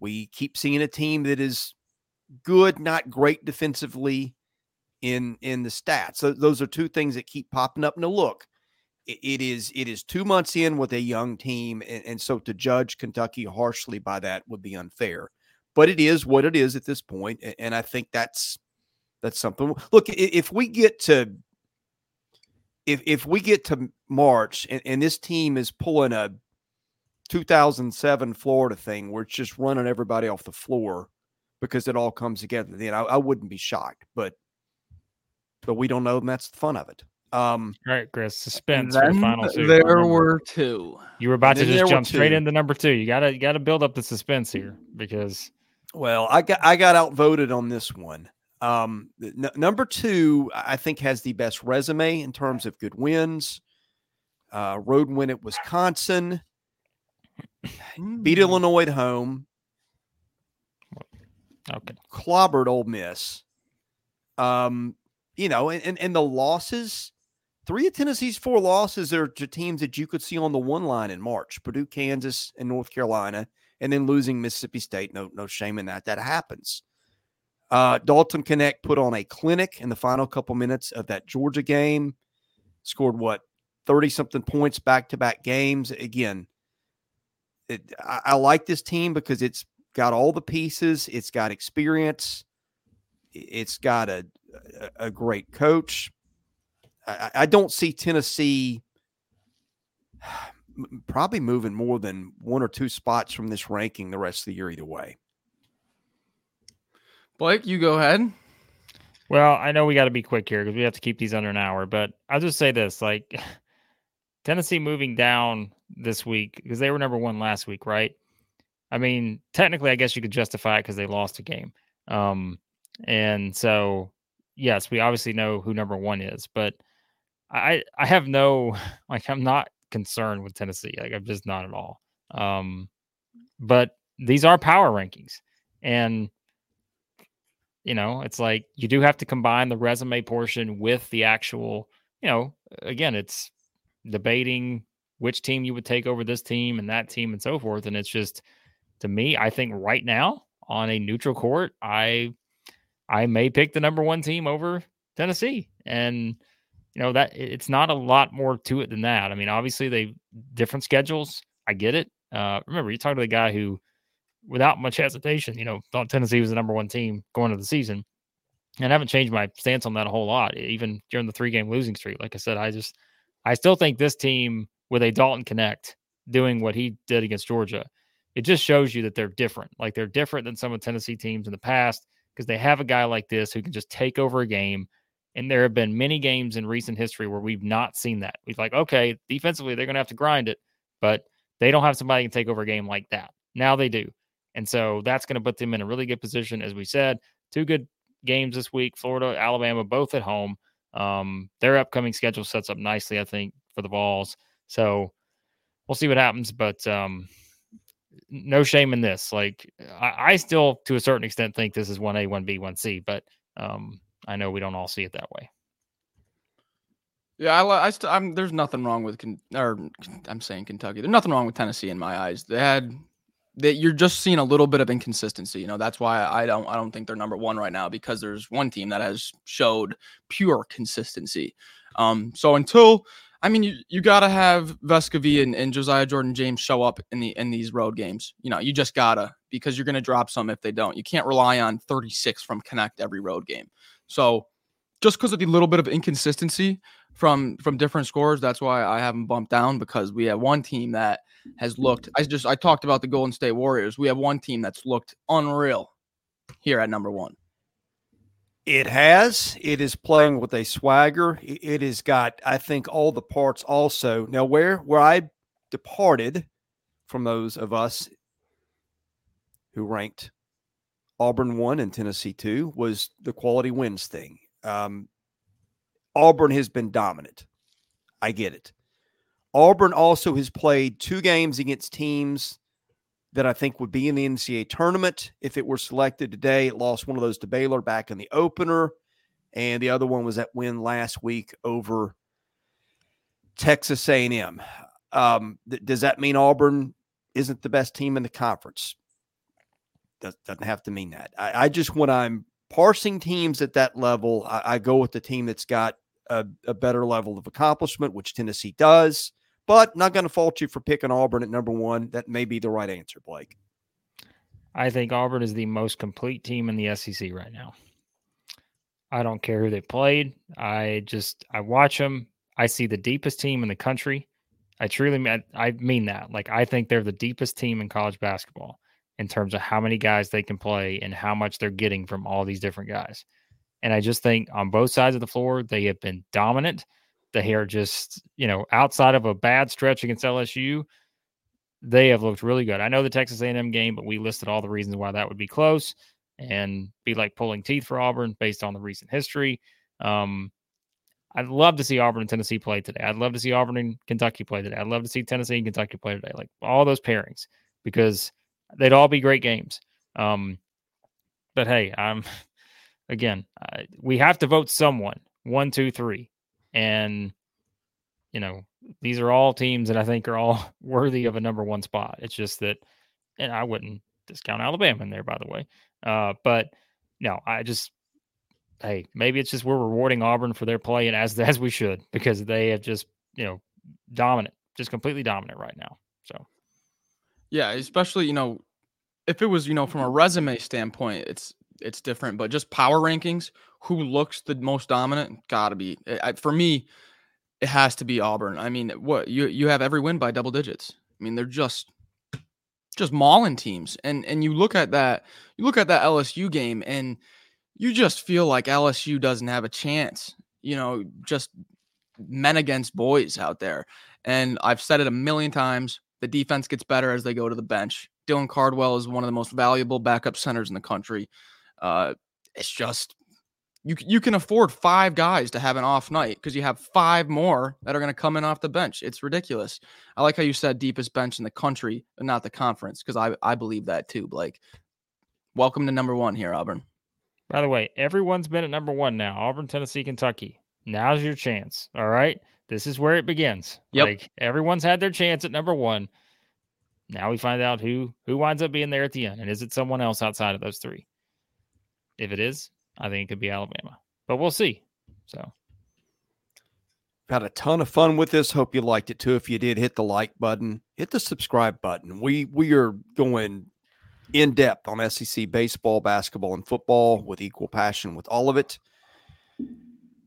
We keep seeing a team that is good, not great defensively in in the stats. So those are two things that keep popping up. Now look, it, it is it is two months in with a young team, and, and so to judge Kentucky harshly by that would be unfair. But it is what it is at this point, a- and I think that's that's something. Look, if we get to if if we get to March and, and this team is pulling a 2007 Florida thing where it's just running everybody off the floor because it all comes together, then I, I wouldn't be shocked. But but we don't know, and that's the fun of it. Um, All right, Chris. Suspense for the final two. there Remember, were two. you were about to just jump straight into number two. You gotta you gotta build up the suspense here because well, I got I got outvoted on this one. Um, n- number two, I think, has the best resume in terms of good wins. Uh, road win at Wisconsin, beat Hmm. Illinois at home, okay. clobbered Ole Miss. Um, you know, and, and and the losses, three of Tennessee's four losses are to teams that you could see on the one line in March: Purdue, Kansas, and North Carolina, and then losing Mississippi State. No, no shame in that. That happens. Uh, Dalton Knecht put on a clinic in the final couple minutes of that Georgia game. Scored what thirty something points back to back games. Again, it, I, I like this team because it's got all the pieces. It's got experience. I- It's got a a, a great coach. I, I- I don't see Tennessee probably moving more than one or two spots from this ranking the rest of the year either way. Blake, you go ahead. Well, I know we got to be quick here because we have to keep these under an hour. But I'll just say this: like Tennessee moving down this week because they were number one last week, right? I mean, technically, I guess you could justify it because they lost a game. Um, and so, yes, we obviously know who number one is, but I I have no like I'm not concerned with Tennessee. Like I'm just not at all. Um, but these are power rankings, and you know, it's like you do have to combine the resume portion with the actual, you know, again, it's debating which team you would take over this team and that team and so forth. And it's just to me, I think right now on a neutral court, I I may pick the number one team over Tennessee. And you know, that it's not a lot more to it than that. I mean, obviously they different schedules. I get it. Uh remember you talked to the guy who without much hesitation, you know, thought Tennessee was the number one team going into the season. And I haven't changed my stance on that a whole lot, even during the three game losing streak. Like I said, I just, I still think this team with a Dalton Knecht doing what he did against Georgia, it just shows you that they're different. Like they're different than some of Tennessee teams in the past because they have a guy like this who can just take over a game. And there have been many games in recent history where we've not seen that. We've like, okay, defensively, they're going to have to grind it, but they don't have somebody can take over a game like that. Now they do. And so that's going to put them in a really good position. As we said, two good games this week Florida, Alabama, both at home. Um, their upcoming schedule sets up nicely, I think, for the Vols. So we'll see what happens. But um, no shame in this. Like, I, I still, to a certain extent, think this is 1A, 1B, 1C, but um, I know we don't all see it that way. Yeah, I, I I'm there's nothing wrong with Ken- or I'm saying Kentucky. There's nothing wrong with Tennessee in my eyes. They had that you're just seeing a little bit of inconsistency. You know, that's why I don't I don't think they're number one right now because there's one team that has showed pure consistency. Um, so until I mean, you, you got to have Vescovi and, and Josiah Jordan James show up in the in these road games. You know, you just gotta because you're gonna drop some if they don't. You can't rely on 36 from Knecht every road game. So just because of the little bit of inconsistency from from different scores. That's why I haven't bumped down because we have one team that has looked. I just I talked about the Golden State Warriors. We have one team that's looked unreal here at number one. It has. It is playing with a swagger. It has got, I think, all the parts also. Now, where where I departed from those of us who ranked Auburn one and Tennessee two was the quality wins thing. Um, Auburn has been dominant. I get it. Auburn also has played two games against teams that I think would be in the NCAA tournament if it were selected today. It lost one of those to Baylor back in the opener, and the other one was that win last week over Texas A&M. Um, th- does that mean Auburn isn't the best team in the conference? Does, doesn't have to mean that. I, I, just when I'm parsing teams at that level, I, I go with the team that's got a, a better level of accomplishment, which Tennessee does but not going to fault you for picking Auburn at number one. That may be the right answer, Blake. I think Auburn is the most complete team in the SEC right now. I don't care who they played. I just I watch them. I see the deepest team in the country. I truly mean I mean that. Like I think they're the deepest team in college basketball in terms of how many guys they can play and how much they're getting from all these different guys. And I just think on both sides of the floor they have been dominant they are just, you know, outside of a bad stretch against LSU, they have looked really good. I know the Texas A&M game, but we listed all the reasons why that would be close and be like pulling teeth for Auburn based on the recent history. Um, I'd love to see Auburn and Tennessee play today. I'd love to see Auburn and Kentucky play today. I'd love to see Tennessee and Kentucky play today. Like all those pairings because they'd all be great games. Um, but hey, I'm again, I, we have to vote someone one, two, three. And, you know, these are all teams that I think are all worthy of a number one spot. It's just that, and I wouldn't discount Alabama in there, by the way. Uh, but no, I just, hey, maybe it's just we're rewarding Auburn for their play and as as we should because they have just, you know, dominant, just completely dominant right now. So, yeah, especially you know, if it was you know from a resume standpoint, it's it's different, but just power rankings, who looks the most dominant? Got to be I, for me. It has to be Auburn. I mean, what you you have every win by double digits. I mean, they're just just mauling teams, and and you look at that, you look at that LSU game, and you just feel like LSU doesn't have a chance. You know, just men against boys out there. And I've said it a million times. The defense gets better as they go to the bench. Dylan Cardwell is one of the most valuable backup centers in the country. Uh, it's just you you can afford five guys to have an off night because you have five more that are going to come in off the bench. It's ridiculous. I like how you said deepest bench in the country, and not the conference, because I I believe that too. Blake, welcome to number one here, Auburn. By the way, everyone's been at number one now. Auburn, Tennessee, Kentucky. Now's your chance. All right, this is where it begins. Yep. Like everyone's had their chance at number one. Now we find out who who winds up being there at the end, and is it someone else outside of those three? If it is, I think it could be Alabama, but we'll see. So, had a ton of fun with this. Hope you liked it too. If you did, hit the like button, hit the subscribe button. We we are going in depth on SEC baseball, basketball, and football with equal passion with all of it.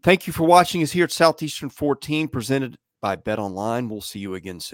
Thank you for watching us here at Southeastern 14, presented by BetOnline. We'll see you again soon.